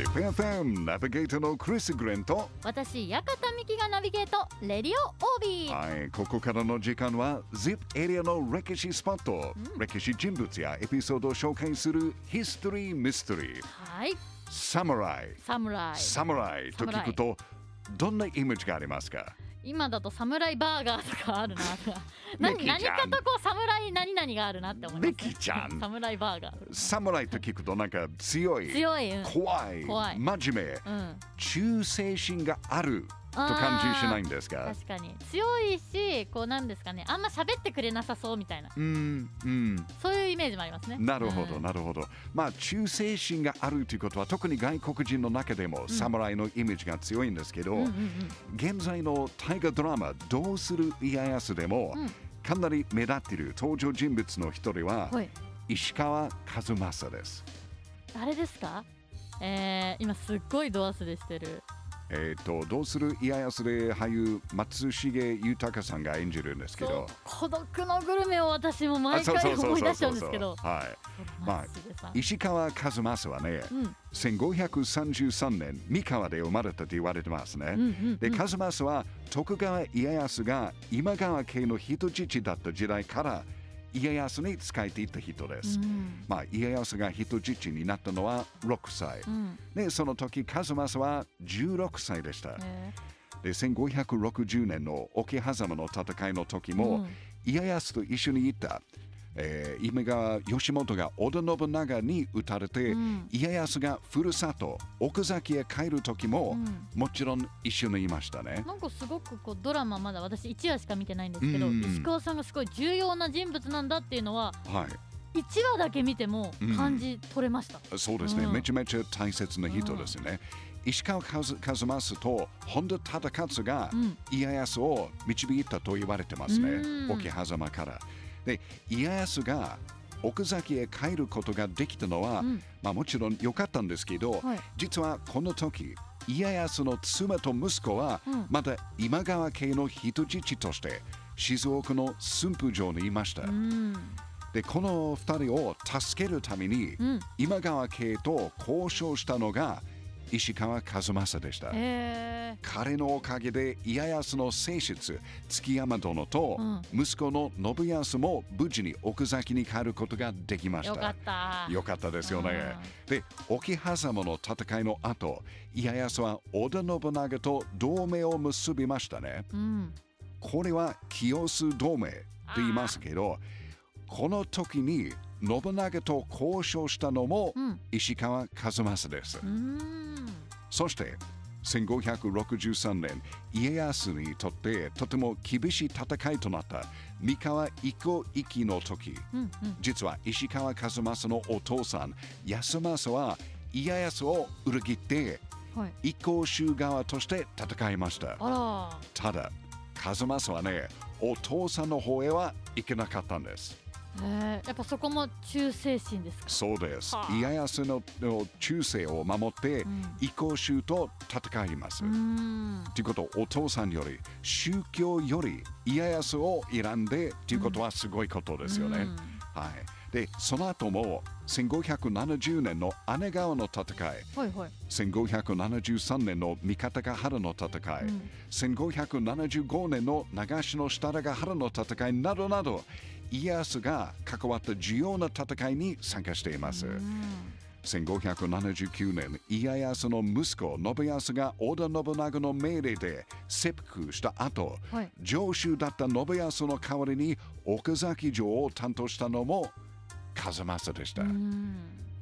ZIPFM ナビゲーターのクリス・グレンと私館美希がナビゲートレディオ OB はい、ここからの時間は ZIP エリアの歴史スポット、歴史人物やエピソードを紹介するヒストリー・ミステリーはい。サムライサムライサムライと聞くとどんなイメージがありますか？今だとサムライバーガーとかあるな 何ミキちゃん。何かとこうサムライ何々があるなって思います、ね、ミキちゃん。サムライバーガー。サムライと聞くとなんか強い。強い、うん。怖い。怖い。真面目。うん、忠誠心があると感じしないんですか？確かに。強いしこうなんですかね。あんま喋ってくれなさそうみたいな。うんうん。そういうイメージもありますね。なるほど、うん。なるほど。まあ、忠誠心があるということは、特に外国人の中でも、侍のイメージが強いんですけど、うんうん現在の大河ドラマ、どうする家康でも、うん。かなり目立っている登場人物の一人は、うんはい。石川一正です。誰ですか？えー、今すっごいド忘れしてるえっ、と、どうする家康で俳優、松重豊さんが演じるんですけど、孤独のグルメを私も毎回思い出しちゃそううんですけど。石川一正はね、うん。1533年、三河で生まれたと言われてますね。うんうんで、カズマスは徳川家康が今川家の人質だった時代から家康に仕えていた人です。うんまあ、家康が人質になったのは6歳。うんで、その時、カズマスは16歳でした。えで、1560年の桶狭間の戦いの時ーも、うん家康と一緒にいた、えー今川義元が織田信長に撃たれて、うん。家康がふるさと奥崎へ帰る時も、うん。もちろん一緒にいましたね。なんかすごくこうドラマまだ私1話しか見てないんですけど、うん石川さんがすごい重要な人物なんだっていうのははい。1話だけ見ても感じ取れました、そうですね、うん。めちゃめちゃ大切な人ですね。石川和一正と本田忠勝がうん。家康を導いたと言われてますね。う、ん。桶狭間から。で、家康が奥崎へ帰ることができたのは、うん。まあ、もちろん良かったんですけど、はい。実はこの時、家康の妻と息子はうん。まだ今川家の人質として静岡の駿府城にいました。うん。で、この2人を助けるために、うん。今川家と交渉したのが石川一正でした。へ彼のおかげで家康の正室築山殿とうん息子の信康も無事に奥崎に帰ることができまえよかした。ったよかったですよね。で、沖狭間の戦いの後、家康は織田信長と同盟を結びましたね。うんこれは清須同盟と言いますけど、この時に信長と交渉したのもうん石川一正です。うんそして1563年家康にとってとても厳しい戦いとなった三河一向一揆の時。うんうん。実は石川一正のお父さん康政は家康を裏切ってはい。一向宗側として戦いました。あただ一正はねお父さんの方へは行けなかったんですえやっぱそこも忠誠心ですか？そうです。はあ。家康のの忠誠を守ってうん。一向宗と戦います、うん。ということお父さんより宗教より家康を選んでということはすごいことですよね。うん。はい、でその後も1570年の姉川の戦い。はいはい。1573年の三方ヶ原の戦い、うん。1575年の長篠設楽原の戦いなどなど家康が関わった重要な戦いに参加しています。うん1579年、家康の息子、信康が織田信長の命令で切腹した後、はい上州だった信康の代わりに奥崎城を担当したのも風政でした。うん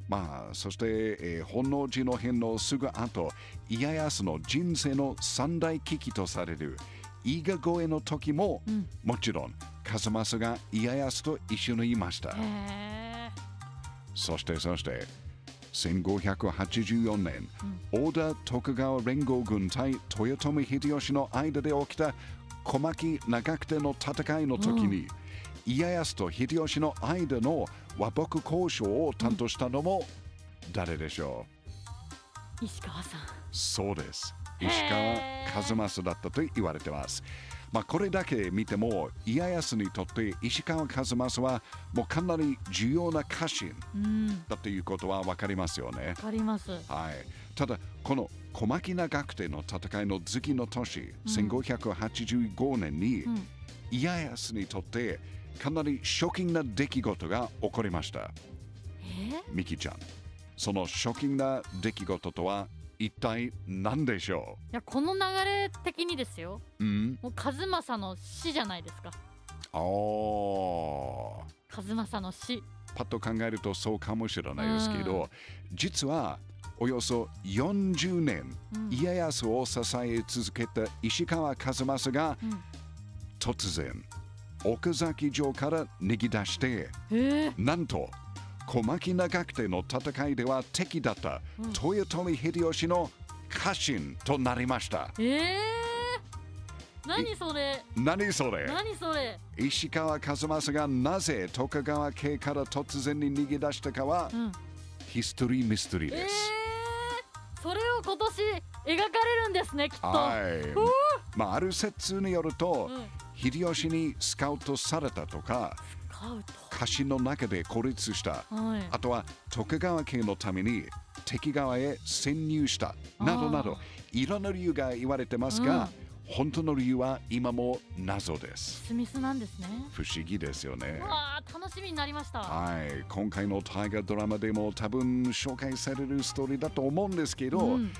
まあ、そして、えー本能寺の変のすぐ後、家康の人生の三大危機とされる伊賀越えの時も、うんもちろん風政が家康と一緒にいました。そしてそして1584年、織田徳川連合軍対豊臣秀吉の間で起きた小牧長久手の戦いの時に、家康と秀吉の間の和睦交渉を担当したのも誰でしょう、石川さん。そうです。石川数正だったと言われてます。まあ、これだけ見ても家康にとって石川数正はもうかなり重要な家臣。うん。だということは分かりますよね。わかります。はい、ただこの小牧長久手の戦いの次の年、1585年に、うん。家康にとってかなりショッキングな出来事が起こりました。えミキちゃん、そのショッキングな出来事とは一体何でしょいやこの流れ的にですよ。ううん。もう数正の死じゃないですか。おー。数正の死。パッと考えるとそうかもしれないですけど、うん。実はおよそ40年、うん。家康を支え続けた石川数正がうん。突然奥崎城から逃げ出してえー、なんと小牧長久手の戦いでは敵だったうん。豊臣秀吉の家臣となりました。えー、何それ。何それ。何それ。石川数正がなぜ徳川家から突然に逃げ出したかはうん。ヒストリーミステリーえです。ー、それを今年描かれるんですねきっと。はい。まあ、ある説によると、うん。秀吉にスカウトされたとか、カウ家臣の中で孤立した、トはい。あとは徳川家のために敵側へ潜入した、などなど、いろんな理由が言われてますが、本当の理由は今も謎です。スミスなんですね。不思議ですよね。わあ楽しみになりました。はい、今回の大河ドラマでも多分紹介されるストーリーだと思うんですけど、うん。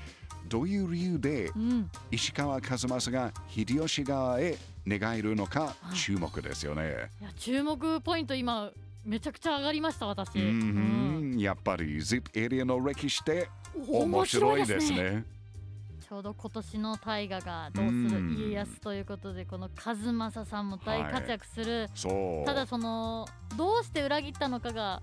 どういう理由でうん。石川数正が秀吉側へ寝返るのか注目ですよね。いや注目ポイント今めちゃくちゃ上がりました私。ううん。ん、やっぱり ZIP エリアの歴史ってお面白いですね。ちょうど今年の大河がどうすうん。る家康ということでこの数正さんも大活躍する、そう。ただそのどうして裏切ったのかが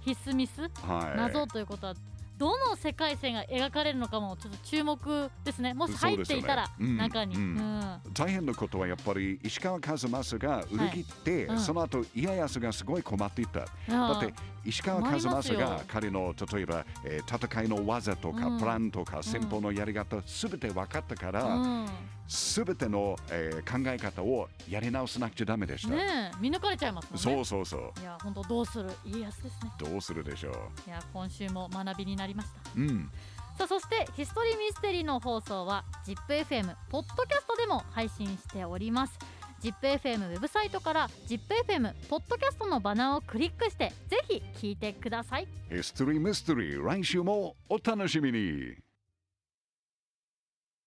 ヒスミス？はい、謎ということはどの世界線が描かれるのかもちょっと注目ですね。もし入っていたら、中に、うん。うん。大変なことはやっぱり石川数正が裏切って、はい。うん。その後家康がすごい困っていた。だだって石川数正が彼の例えば、えー戦いの技とか、うん。プランとか戦法のやり方すべて分かったから、うん、すべての、えー考え方をやり直さなくちゃダメでした。ねえ見抜かれちゃいますもんね。そうそうそう。いや本当どうする家康ですね。どうするでしょう。いや今週も学びになりました。うん。さあそしてヒストリーミステリーの放送は ZIPFM ポッドキャストでも配信しております。ZIPFM ウェブサイトから ZIPFM ポッドキャストのバナーをクリックしてぜひ聞いてください。ヒストリーミステリー来週もお楽しみに